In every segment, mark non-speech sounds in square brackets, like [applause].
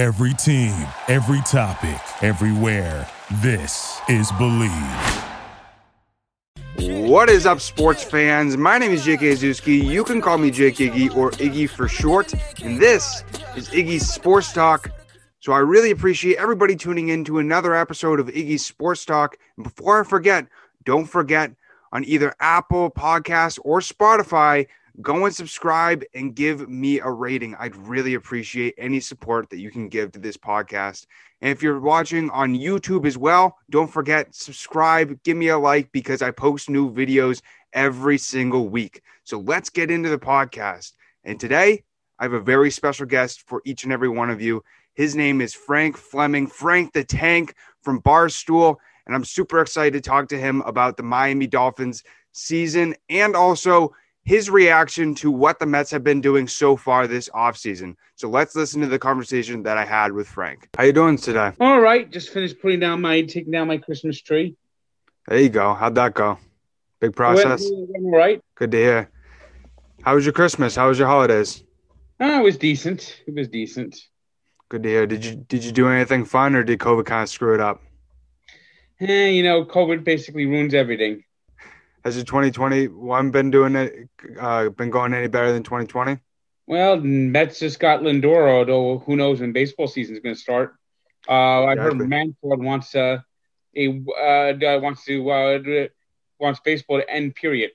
Every team, every topic, everywhere. This is Bleav. What is up, sports fans? My name is Jake Azuski. You can call me Jake Iggy or Iggy for short. And this is Iggy's Sports Talk. So I really appreciate everybody tuning in to another episode of Iggy's Sports Talk. And before I forget, don't forget on either Apple Podcasts or Spotify, go and subscribe and give me a rating. I'd really appreciate any support that you can give to this podcast. And if you're watching on YouTube as well, don't forget subscribe, give me a like because I post new videos every single week. So let's get into the podcast. And today, I have a very special guest for each and every one of you. His name is Frank Fleming, Frank the Tank from Barstool, and I'm super excited to talk to him about the Miami Dolphins season and also his reaction to what the Mets have been doing so far this offseason. So let's listen to the conversation that I had with Frank. How you doing today? All right, just finished putting down my taking down my Christmas tree. There you go. How'd that go? Big process. All right. Good to hear. How was your Christmas? How was your holidays? Oh, it was decent. It was decent. Good to hear. Did you did you do anything fun or did COVID kind of screw it up? Eh, you know, COVID basically ruins everything. Has your 2021 been doing it? Uh, been going any better than 2020? Well, Mets just got Lindor, although who knows when baseball season is going to start. Uh, I heard Manfred wants uh, a uh, wants to uh, wants baseball to end. Period.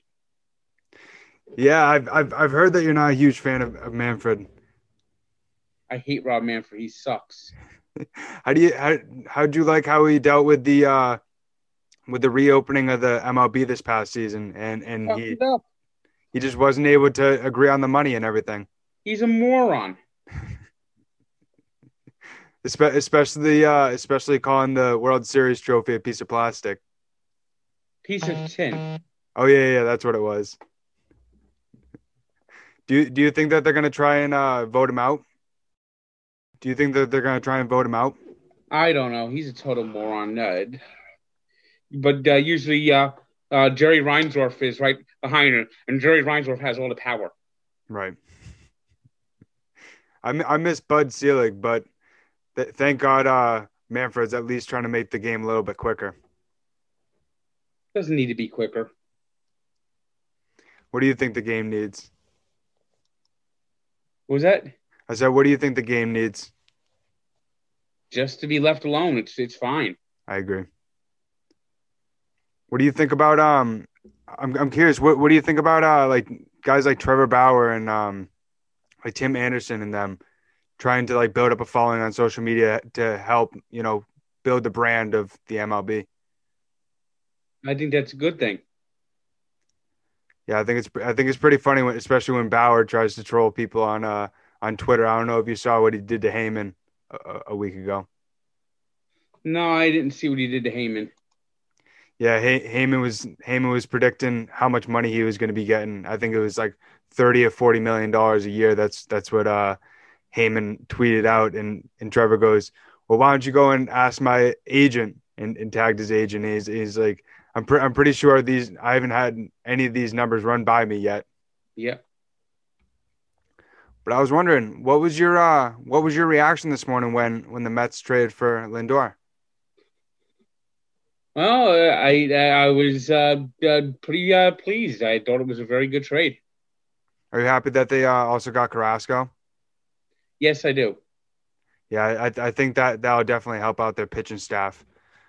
Yeah, I've I've I've heard that you're not a huge fan of, of Manfred. I hate Rob Manfred. He sucks. [laughs] how do you how how do you like how he dealt with the uh with the reopening of the MLB this past season and and he he just wasn't able to agree on the money and everything. He's a moron. [laughs] especially uh especially calling the World Series trophy a piece of plastic. Piece of tin. Oh yeah, yeah, that's what it was. Do you, do you think that they're going to try and uh, vote him out? Do you think that they're going to try and vote him out? I don't know. He's a total moron. Uh, but uh, usually uh, uh, Jerry Reinsdorf is right behind him, and Jerry Reinsdorf has all the power. Right. I, I miss Bud Selig, but th- thank God uh, Manfred's at least trying to make the game a little bit quicker. Doesn't need to be quicker. What do you think the game needs? What was that? I said, what do you think the game needs? Just to be left alone. It's it's fine. I agree. What do you think about um I'm I'm curious, what what do you think about uh like guys like Trevor Bauer and um like Tim Anderson and them trying to like build up a following on social media to help, you know, build the brand of the MLB? I think that's a good thing. Yeah, I think it's I think it's pretty funny, when, especially when Bauer tries to troll people on uh on Twitter. I don't know if you saw what he did to Heyman a, a week ago. No, I didn't see what he did to Heyman. Yeah, Hey, Heyman was Heyman was predicting how much money he was going to be getting. I think it was like thirty or forty million dollars a year. That's that's what uh, Heyman tweeted out, and and Trevor goes, "Well, why don't you go and ask my agent?" and, and tagged his agent. He's he's like, I'm, pre- I'm pretty sure these I haven't had any of these numbers run by me yet. Yeah. But I was wondering, what was your uh, what was your reaction this morning when when the Mets traded for Lindor? Well, I I was uh, uh, pretty uh, pleased. I thought it was a very good trade. Are you happy that they uh, also got Carrasco? Yes, I do. Yeah, I I think that that'll definitely help out their pitching staff.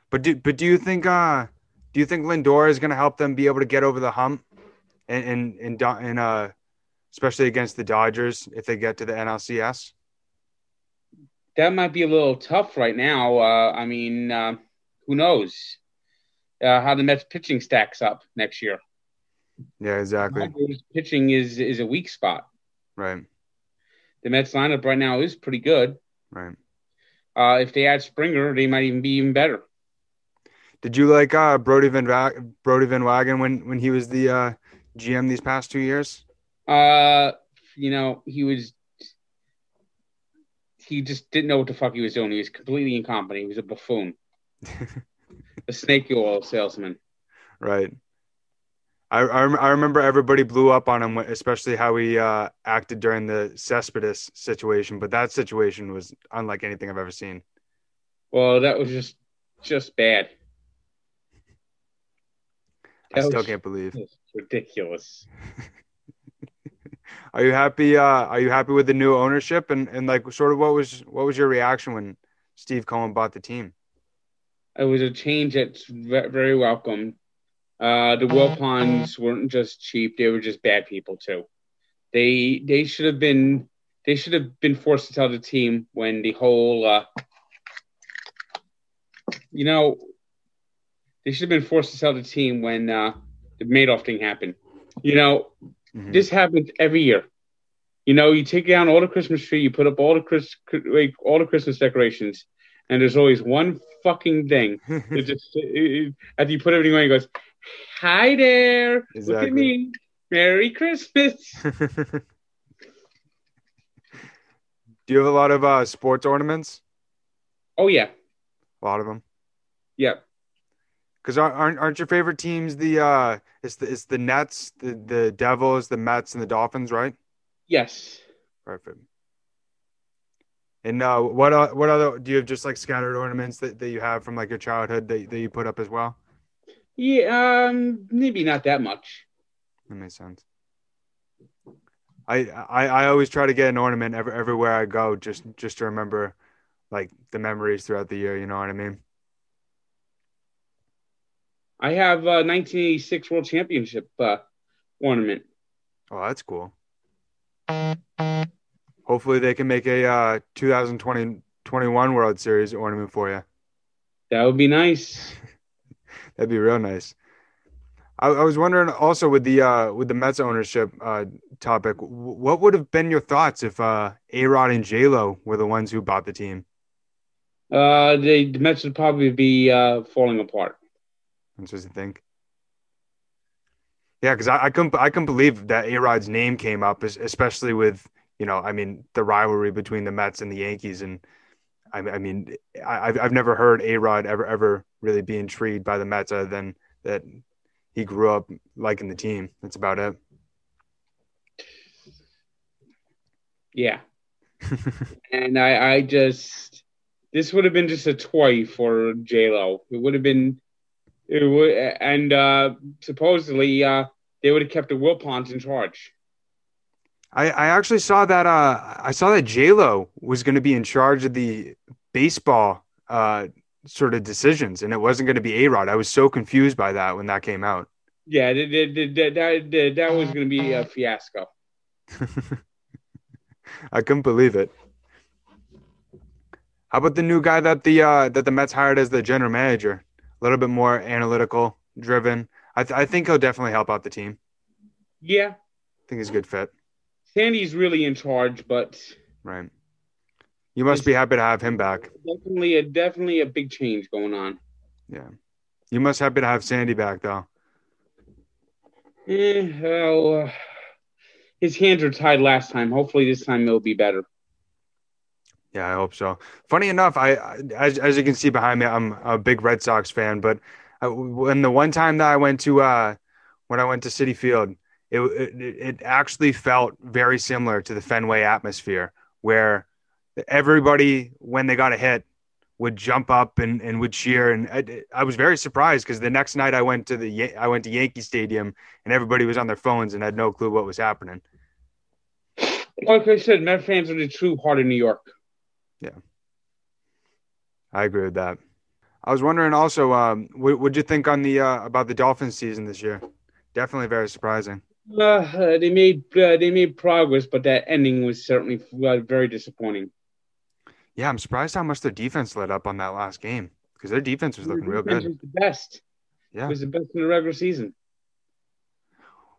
But do but do you think uh do you think Lindor is going to help them be able to get over the hump, and and and, and uh, especially against the Dodgers if they get to the NLCS? That might be a little tough right now. Uh, I mean, uh, who knows uh, how the Mets pitching stacks up next year? Yeah, exactly. Pitching is is a weak spot. Right. The Mets lineup right now is pretty good. Right. Uh, if they add Springer, they might even be even better. Did you like uh, Brodie Van Va- Brodie Van Wagen when when he was the uh, GM these past two years? Uh, you know, he was he just didn't know what the fuck he was doing. He was completely incompetent. He was a buffoon, [laughs] a snake oil salesman. Right. I, I, I remember everybody blew up on him, especially how he uh, acted during the Cespedes situation. But that situation was unlike anything I've ever seen. Well, that was just just bad. That I still can't believe. Ridiculous. [laughs] are you happy? Uh, are you happy with the new ownership and, and like sort of what was what was your reaction when Steve Cohen bought the team? It was a change that's very welcome. Uh, the Wilpons weren't just cheap; they were just bad people too. They they should have been they should have been forced to tell the team when the whole uh, you know they should have been forced to tell the team when uh, the Madoff thing happened. You know, mm-hmm. this happens every year. You know, you take down all the Christmas tree, you put up all the Chris, all the Christmas decorations, and there's always one fucking thing. [laughs] it just it, after you put everything away, he goes, "Hi there, exactly. look at me, Merry Christmas." [laughs] Do you have a lot of uh, sports ornaments? Oh yeah, a lot of them. Yeah. Because aren't aren't your favorite teams the uh it's the it's the Nets, the the Devils, the Mets, and the Dolphins, right? Yes. Perfect. And uh, what uh, what other do you have just like scattered ornaments that, that you have from like your childhood that, that you put up as well? Yeah, um, maybe not that much. That makes sense. I, I I always try to get an ornament every, everywhere I go, just just to remember, like the memories throughout the year. You know what I mean? I have a 1986 World Championship uh, ornament. Oh, that's cool. Hopefully, they can make a uh, 2020 21 World Series ornament for you. That would be nice. [laughs] That'd be real nice. I, I, was wondering also with the uh, with the Mets ownership uh, topic, what would have been your thoughts if uh, A Rod and J Lo were the ones who bought the team? Uh, the, the Mets would probably be uh, falling apart. That's what you think. Yeah, because I, I couldn't I couldn't believe that A Rod's name came up, especially with you know I mean the rivalry between the Mets and the Yankees, and I, I mean I, I've I've never heard A Rod ever ever really be intrigued by the Mets other than that he grew up liking the team. That's about it. Yeah, [laughs] and I I just this would have been just a toy for J Lo. It would have been it would, and uh, supposedly uh, they would have kept the Wilpons in charge. I, I actually saw that uh, I saw that J Lo was going to be in charge of the baseball uh, sort of decisions, and it wasn't going to be A Rod. I was so confused by that when that came out. Yeah, that that that, that was going to be a fiasco. [laughs] I couldn't believe it. How about the new guy that the uh, that the Mets hired as the general manager? a little bit more analytical driven. I, th- I think he'll definitely help out the team. Yeah, I think he's a good fit. Sandy's really in charge, but right. You must be happy to have him back. Definitely a definitely a big change going on. Yeah, you must happy to have Sandy back though. Eh, well, uh, his hands are tied last time. Hopefully, this time it'll be better. Yeah, I hope so. Funny enough, I as as you can see behind me, I'm a big Red Sox fan. But I, when the one time that I went to uh, when I went to Citi Field, it, it it actually felt very similar to the Fenway atmosphere, where everybody when they got a hit would jump up and, and would cheer and I, I was very surprised because the next night I went to the I went to Yankee Stadium and everybody was on their phones and had no clue what was happening. Like I said, Met fans are the true heart of New York. Yeah, I agree with that. I was wondering also, um, what would you think on the uh, about the Dolphins season this year? Definitely very surprising. Uh, they made uh, they made progress, but that ending was certainly uh, very disappointing. Yeah, I'm surprised how much their defense let up on that last game because their defense was looking real good. Was the best. Yeah, it was the best in the regular season.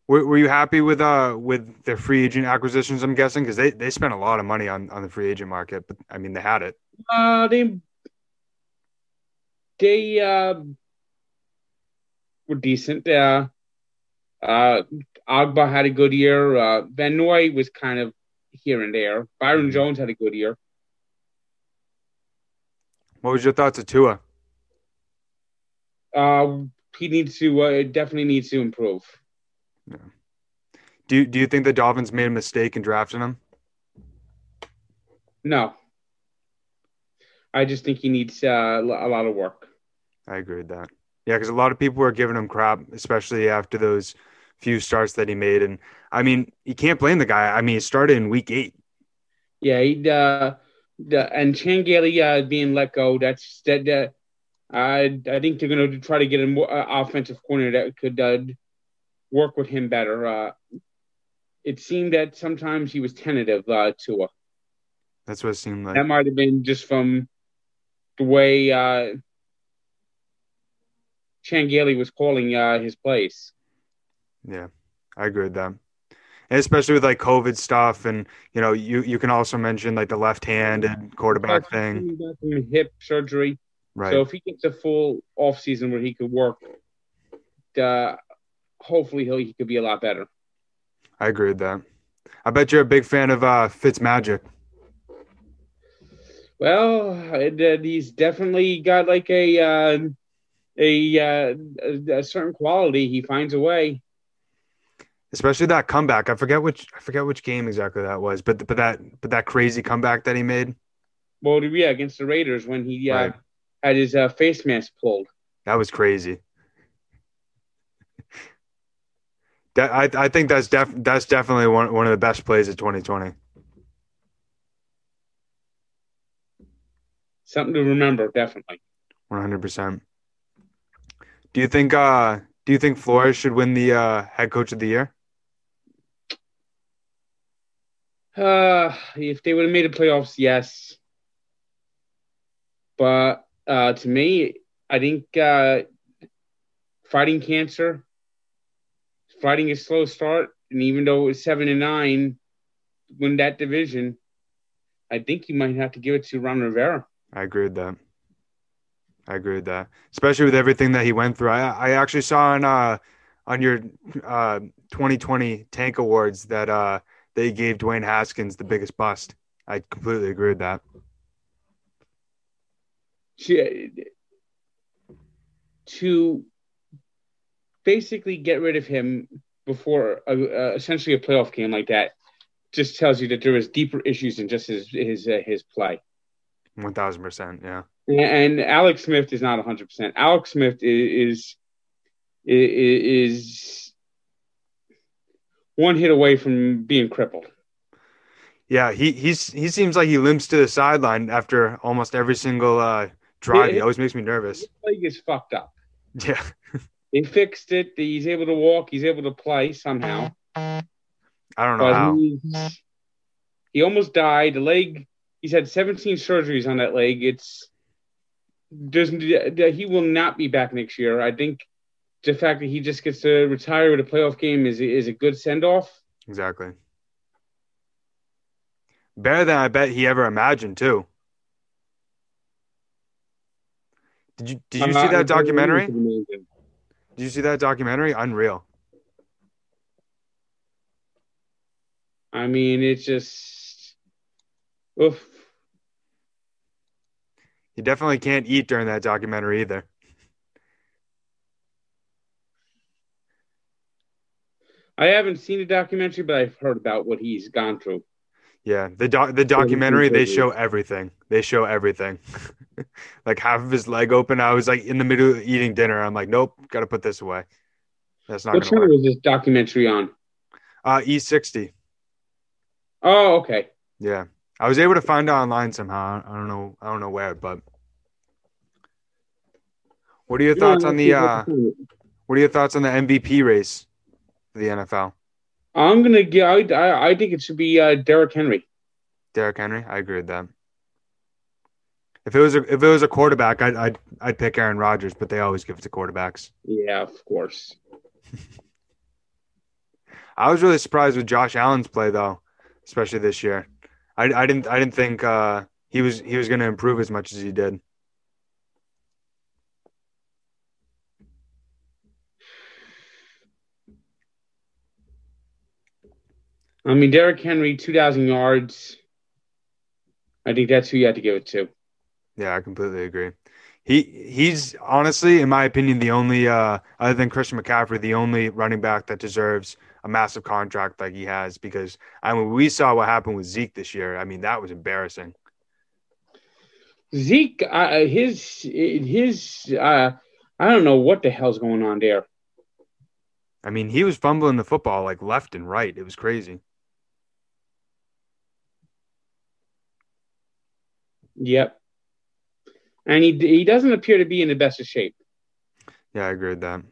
Were, were you happy with uh with their free agent acquisitions? I'm guessing because they, they spent a lot of money on, on the free agent market, but I mean they had it. Uh, they they uh, were decent. Uh, uh, Ogbah had a good year. Uh, Van Noy was kind of here and there. Byron mm-hmm. Jones had a good year. What was your thoughts of Tua? Uh, he needs to uh, definitely needs to improve. Yeah. Do Do you think the Dolphins made a mistake in drafting him? No. I just think he needs uh, a lot of work. I agree with that. Yeah, because a lot of people were giving him crap, especially after those few starts that he made. And I mean, you can't blame the guy. I mean, he started in week eight. Yeah, he uh, the, and Chan Gailey uh, being let go. That's that. Uh, I I think they're going to try to get an uh, offensive corner that could uh, work with him better. Uh, it seemed that sometimes he was tentative uh, to a. That's what it seemed like. That might have been just from the way uh, Chan Gailey was calling uh, his place. Yeah, I agree with that. And especially with like COVID stuff, and you know, you you can also mention like the left-handed quarterback thing, hip surgery. Right. So if he gets a full off season where he could work, uh, hopefully he'll he could be a lot better. I agree with that. I bet you're a big fan of uh, Fitz Magic. Well, he's definitely got like a uh, a, uh, a certain quality. He finds a way. Especially that comeback. I forget which I forget which game exactly that was, but but that but that crazy comeback that he made. Well, yeah, against the Raiders when he uh, right. had his uh, face mask pulled. That was crazy. that, I I think that's def that's definitely one one of the best plays of 2020. Something to remember, definitely. 100. Do you think uh do you think Flores should win the uh, head coach of the year? Uh, if they would have made the playoffs, yes. But uh, to me, I think uh, fighting cancer, fighting a slow start, and even though it was seven and nine, win that division, I think you might have to give it to Ron Rivera. I agree with that. I agree with that, especially with everything that he went through. I, I actually saw on uh, on your uh, 2020 Tank Awards that uh, they gave Dwayne Haskins the biggest bust. I completely agree with that. To basically get rid of him before a, uh, essentially a playoff game like that just tells you that there is deeper issues than just his his uh, his play. One thousand percent, yeah. And Alex Smith is not one hundred percent. Alex Smith is, is is one hit away from being crippled. Yeah, he he's he seems like he limps to the sideline after almost every single uh, drive. he always makes me nervous. His leg is fucked up. Yeah. [laughs] they fixed it. He's able to walk. He's able to play somehow. I don't know but how. He almost died. The leg. He's had 17 surgeries on that leg. It's doesn't he will not be back next year. I think the fact that he just gets to retire with a playoff game is is a good send off. Exactly. Better than I bet he ever imagined too. Did you did you see that documentary? Did you see that documentary? Unreal. I mean, it's just oof. You definitely can't eat during that documentary either. I haven't seen the documentary, but I've heard about what he's gone through. Yeah, the doc the documentary they show everything. They show everything. [laughs] like half of his leg open. I was like in the middle of eating dinner. I'm like, nope, got to put this away. That's not. What channel was this documentary on? Uh, E60. Oh, okay. Yeah. I was able to find it online somehow. I don't know. I don't know where, but what are your thoughts on the uh, What are your thoughts on the MVP race for the NFL? I'm gonna get. I, I think it should be uh, Derrick Henry. Derrick Henry. I agree with that. If it was a, if it was a quarterback, I'd, I'd I'd pick Aaron Rodgers, but they always give it to quarterbacks. Yeah, of course. [laughs] I was really surprised with Josh Allen's play, though, especially this year. I, I didn't I didn't think uh, he was he was going to improve as much as he did. I mean, Derrick Henry, two thousand yards. I think that's who you had to give it to. Yeah, I completely agree. he he's honestly, in my opinion, the only uh, other than Christian McCaffrey, the only running back that deserves a massive contract like he has. Because I mean, we saw what happened with Zeke this year. I mean, that was embarrassing. Zeke, uh, his his, uh, I don't know what the hell's going on there. I mean, he was fumbling the football like left and right. It was crazy. Yep and he he doesn't appear to be in the best of shape. Yeah, I agree with that.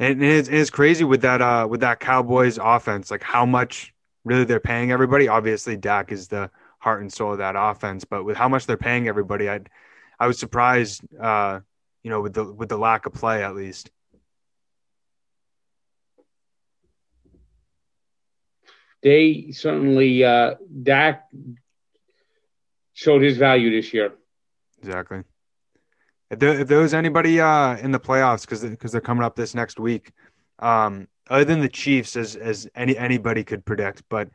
And it's, it's crazy with that uh with that Cowboys offense, like how much really they're paying everybody. Obviously, Dak is the heart and soul of that offense, but with how much they're paying everybody, I I was surprised, uh, you know, with the with the lack of play at least. They certainly uh, Dak showed his value this year. Exactly. If there, if there was anybody uh, in the playoffs, because because they're coming up this next week, um, other than the Chiefs, as as any anybody could predict, but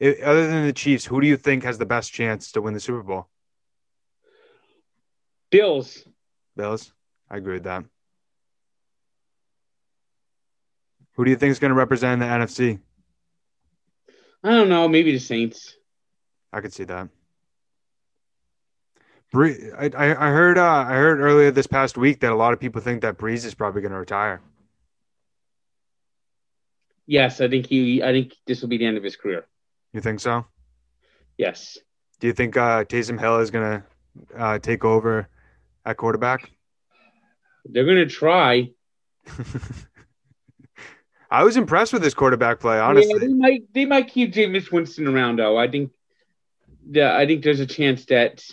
it, other than the Chiefs, who do you think has the best chance to win the Super Bowl? Bills. Bills. I agree with that. Who do you think is going to represent the NFC? I don't know. Maybe the Saints. I could see that. I, I heard uh, I heard earlier this past week that a lot of people think that Brees is probably going to retire. Yes, I think he. I think this will be the end of his career. You think so? Yes. Do you think uh, Taysom Hill is going to uh, take over at quarterback? They're going to try. [laughs] I was impressed with his quarterback play. Honestly, yeah, they might they might keep Jameis Winston around though. I think. Yeah, I think there's a chance that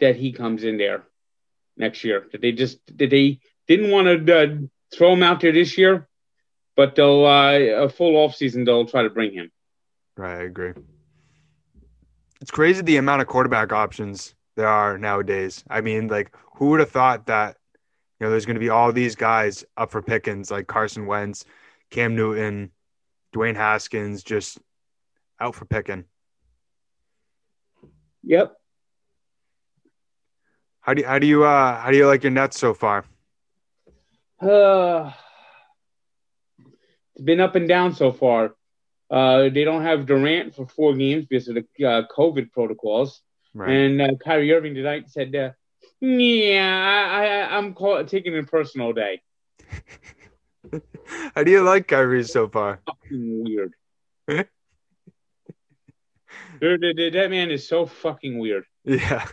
that he comes in there next year. That they just that they didn't want to uh, throw him out there this year, but they'll uh, a full off season they'll try to bring him. Right, I agree. It's crazy the amount of quarterback options there are nowadays. I mean, like who would have thought that you know there's going to be all these guys up for pickings like Carson Wentz, Cam Newton, Dwayne Haskins, just out for picking. Yep. How do you, how do you uh how do you like your Nets so far? Uh, [sighs] it's been up and down so far. Uh, they don't have Durant for four games because of the uh, COVID protocols. Right. And uh, Kyrie Irving tonight said, uh, "Yeah, I, I, I'm call, taking a personal day." [laughs] How do you like Kyrie so far? [laughs] Fucking weird. [laughs] Dude, that man is so fucking weird. Yeah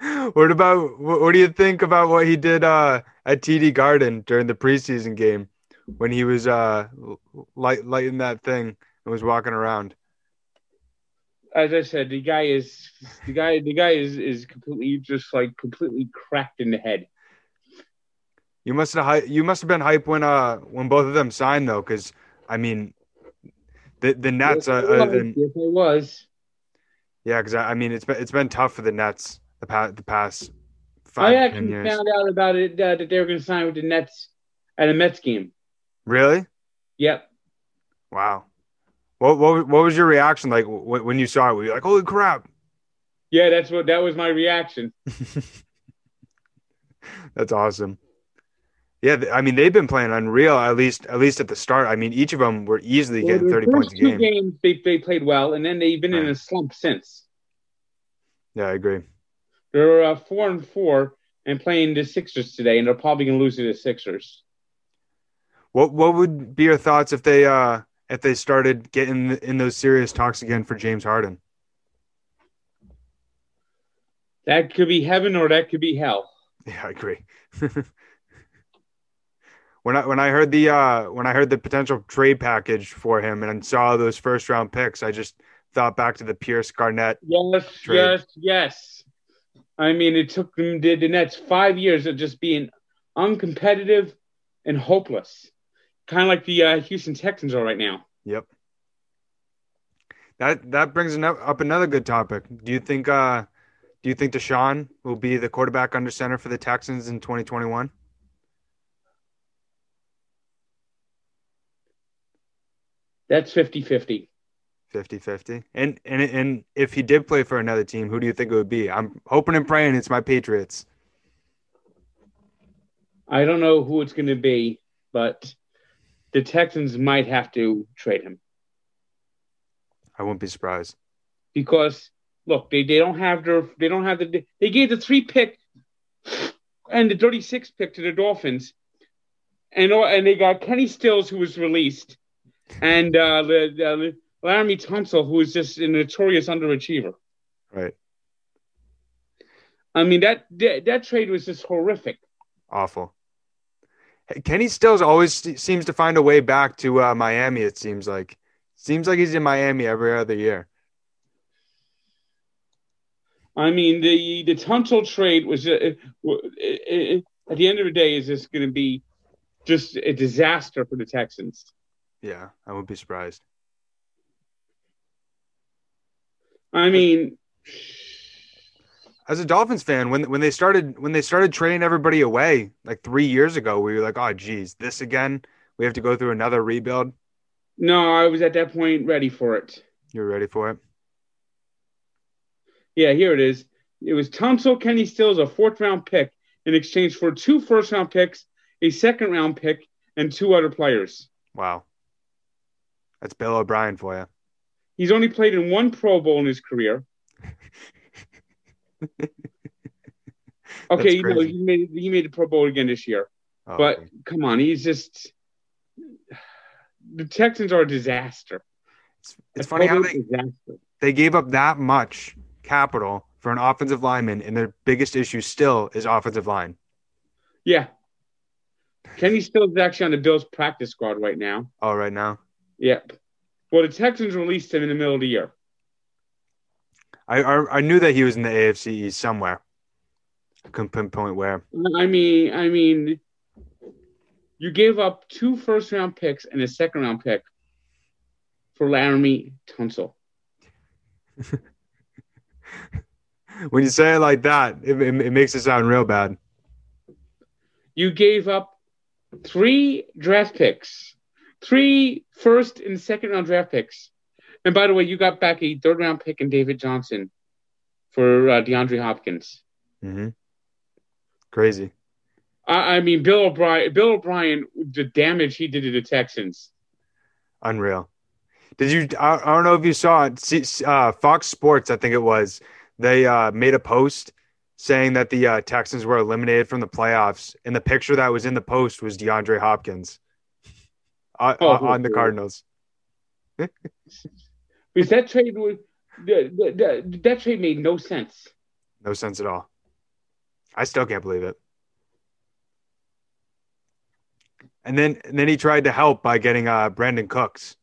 [laughs] what about what, do you think about what he did uh, at TD Garden during the preseason game when he was uh, light lighting that thing and was walking around? As I said, the guy is the guy. The guy is is completely just like completely cracked in the head. You must have you must have been hype when uh when both of them signed though, because I mean, the the Nets. Yes, uh, was. Than, yes, it was. Yeah, because I, I mean it's been it's been tough for the Nets the past the past five. I actually found out about it uh, that they were going to sign with the Nets at a Mets game. Really? Yep. Wow. What what what was your reaction like when you saw it? Were you like, "Holy crap"? Yeah, that's what that was my reaction. [laughs] that's awesome. Yeah, I mean they've been playing unreal at least at least at the start. I mean each of them were easily well, getting thirty points a game. Games they they played well, and then they've been right. in a slump since. Yeah, I agree. They're uh, four and four and playing the Sixers today, and they're probably going to lose to the Sixers. What What would be your thoughts if they uh if they started getting in those serious talks again for James Harden? That could be heaven or that could be hell. [laughs] Yeah, I agree. [laughs] when I when I heard the uh when I heard the potential trade package for him and saw those first round picks, I just thought back to the Pierce Garnett. Yes, trade. yes, yes. I mean, it took them the, the Nets five years of just being uncompetitive and hopeless, kind of like the uh, Houston Texans are right now. Yep. That that brings up another good topic. Do you think uh, do you think Deshaun will be the quarterback under center for the Texans in 2021? That's 50-50. 50-50. And and and if he did play for another team, who do you think it would be? I'm hoping and praying it's my Patriots. I don't know who it's going to be, but the Texans might have to trade him. I wouldn't be surprised. Because look, they, they don't have their they don't have the they gave the three pick and the 36 pick to the Dolphins. And and they got Kenny Stills who was released and uh, the, uh, Laremy Tunsil who is just a notorious underachiever. Right. I mean that, that that trade was just horrific. Awful. Kenny Stills always seems to find a way back to uh, Miami. It seems like seems like he's in Miami every other year. I mean, the the Tunsil trade was uh, it, it, at the end of the day is just going to be just a disaster for the Texans. Yeah, I wouldn't be surprised. I mean, as a Dolphins fan, when when they started when they started trading everybody away like three years ago, we were like, oh geez, this again. We have to go through another rebuild. No, I was at that point ready for it. You're ready for it. Yeah, here it is. It was Tunsil Kenny Stills, a fourth round pick, in exchange for two first round picks, a second round pick, and two other players. Wow. That's Bill O'Brien for you. He's only played in one Pro Bowl in his career. [laughs] okay, you know he made he made the Pro Bowl again this year, oh, but okay. come on, he's just the Texans are a disaster. It's, it's funny how they they gave up that much capital for an offensive lineman, and their biggest issue still is offensive line. Yeah, Kenny Stills is actually on the Bills practice squad right now. Oh, right now. Yep. Well, the Texans released him in the middle of the year. I, I, I knew that he was in the AFC East somewhere. I couldn't pinpoint where. I mean, I mean, you gave up two first round picks and a second round pick for Laremy Tunsil. [laughs] when you say it like that, it, it, it makes it sound real bad. You gave up three draft picks, three first and second round draft picks and by the way, you got back a third round pick in David Johnson for uh, DeAndre Hopkins. Mm-hmm. Crazy. I, I mean, Bill O'Brien. Bill O'Brien, the damage he did to the Texans. Unreal. Did you? I, I don't know if you saw it. Uh, Fox Sports, I think it was. They uh, made a post saying that the uh, Texans were eliminated from the playoffs, and the picture that was in the post was DeAndre Hopkins uh, oh, on the Cardinals. [laughs] Because that trade was the, the, the, that trade made no sense. No sense at all. I still can't believe it. And then and then he tried to help by getting uh, Brandin Cooks.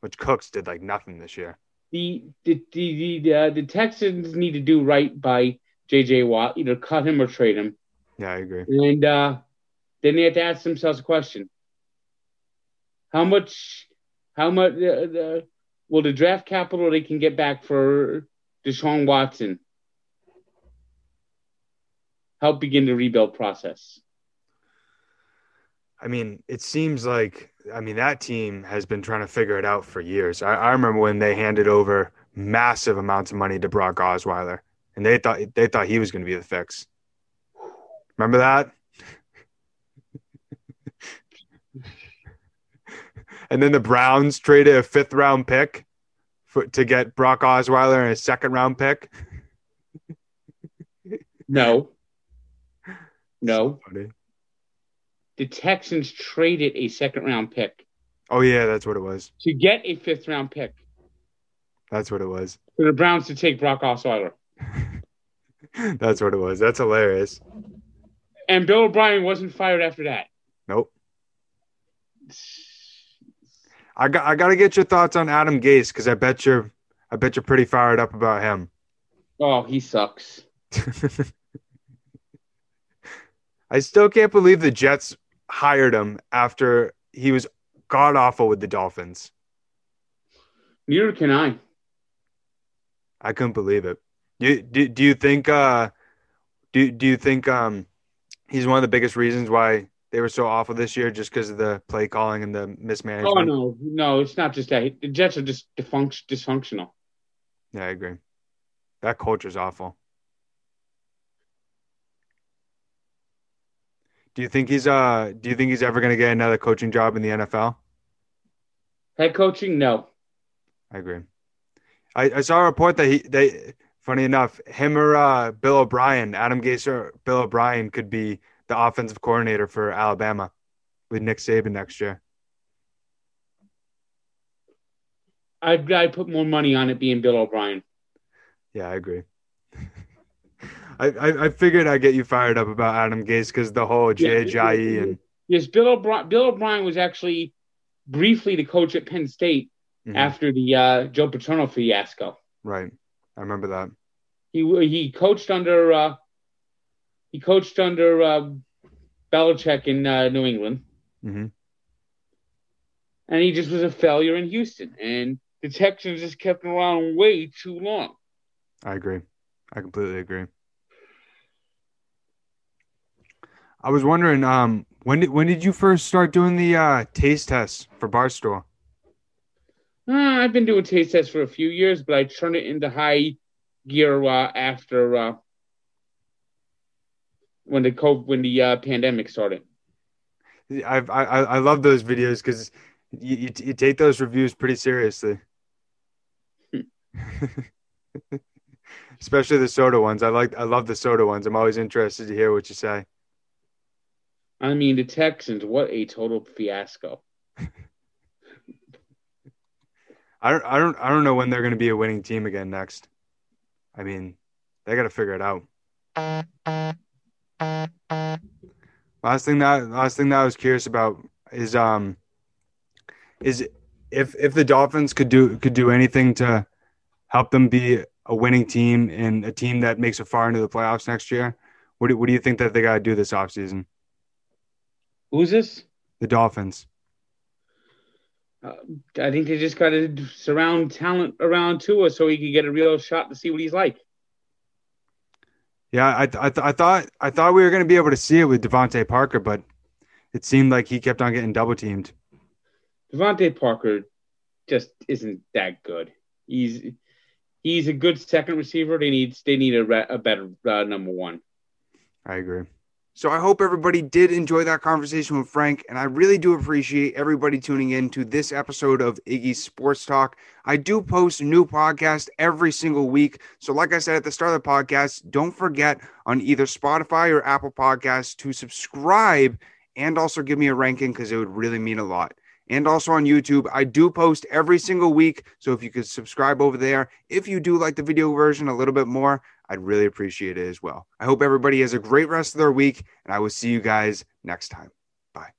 Which Cooks did like nothing this year. The the the the, uh, the Texans need to do right by JJ Watt, either cut him or trade him. Yeah, I agree. And uh, then they have to ask themselves a question: how much? How much? Uh, the, will the draft capital they can get back for Deshaun Watson help begin the rebuild process? I mean, it seems like I mean that team has been trying to figure it out for years. I, I remember when they handed over massive amounts of money to Brock Osweiler, and they thought they thought he was going to be the fix. Remember that? [laughs] and then the Browns traded a fifth round pick for, to get Brock Osweiler and a second round pick. No. [laughs] No. So the Texans traded a second round pick. Oh yeah, that's what it was. To get a fifth round pick. That's what it was. For the Browns to take Brock Osweiler. [laughs] that's what it was. That's hilarious. And Bill O'Brien wasn't fired after that. Nope. I got I got to get your thoughts on Adam Gase because I bet you're I bet you're pretty fired up about him. Oh, he sucks. [laughs] I still can't believe the Jets hired him after he was god awful with the Dolphins. Neither can I. I couldn't believe it. Do, do, do you think uh do do you think um he's one of the biggest reasons why they were so awful this year just because of the play calling and the mismanagement? Oh no, no, it's not just that. The Jets are just dysfunctional. Yeah, I agree. That culture's awful. Do you think he's uh do you think he's ever gonna get another coaching job in the NFL? Head coaching, no. I agree. I, I saw a report that he they funny enough, him or uh, Bill O'Brien, Adam Gase or Bill O'Brien could be the offensive coordinator for Alabama with Nick Saban next year. I'd, I'd put more money on it being Bill O'Brien. Yeah, I agree. [laughs] I, I, I figured I'd get you fired up about Adam Gase because the whole Jai and yes, Bill O'Brien. Bill O'Brien was actually briefly the coach at Penn State mm-hmm. after the uh, Joe Paterno fiasco. Right, I remember that. He he coached under uh, he coached under uh, Belichick in uh, New England, mm-hmm. and he just was a failure in Houston. And the Texans just kept him around way too long. I agree. I completely agree. I was wondering, um, when did when did you first start doing the uh, taste tests for Barstool? Uh, I've been doing taste tests for a few years, but I turned it into high gear uh, after uh, when the COVID, when the uh, pandemic started. I I I love those videos because you, you, you take those reviews pretty seriously. [laughs] Especially the soda ones. I like I love the soda ones. I'm always interested to hear what you say. I mean, the Texans, what a total fiasco. [laughs] I don't, I don't, I don't know when they're going to be a winning team again next. I mean, they got to figure it out. Last thing that, last thing that I was curious about is, um, is if if the Dolphins could do could do anything to help them be a winning team and a team that makes it far into the playoffs next year, what do, what do you think that they got to do this offseason? Who's this? The Dolphins. Uh, I think they just got to surround talent around Tua so he could get a real shot to see what he's like. Yeah, I I, th- I thought I thought we were going to be able to see it with DeVante Parker, but it seemed like he kept on getting double teamed. DeVante Parker just isn't that good. He's he's a good second receiver. They need they need a, re- a better uh, number one. I agree. So I hope everybody did enjoy that conversation with Frank, and I really do appreciate everybody tuning in to this episode of Iggy's Sports Talk. I do post new podcast every single week. So, like I said at the start of the podcast, don't forget on either Spotify or Apple Podcasts to subscribe and also give me a ranking because it would really mean a lot. And also on YouTube, I do post every single week. So if you could subscribe over there, if you do like the video version a little bit more, I'd really appreciate it as well. I hope everybody has a great rest of their week, and I will see you guys next time. Bye.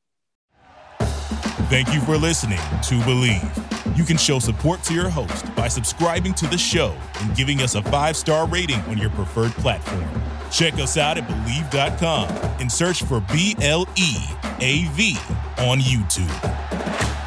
Thank you for listening to Bleav. You can show support to your host by subscribing to the show and giving us a five star rating on your preferred platform. Check us out at Bleav.com and search for B L E A V on YouTube.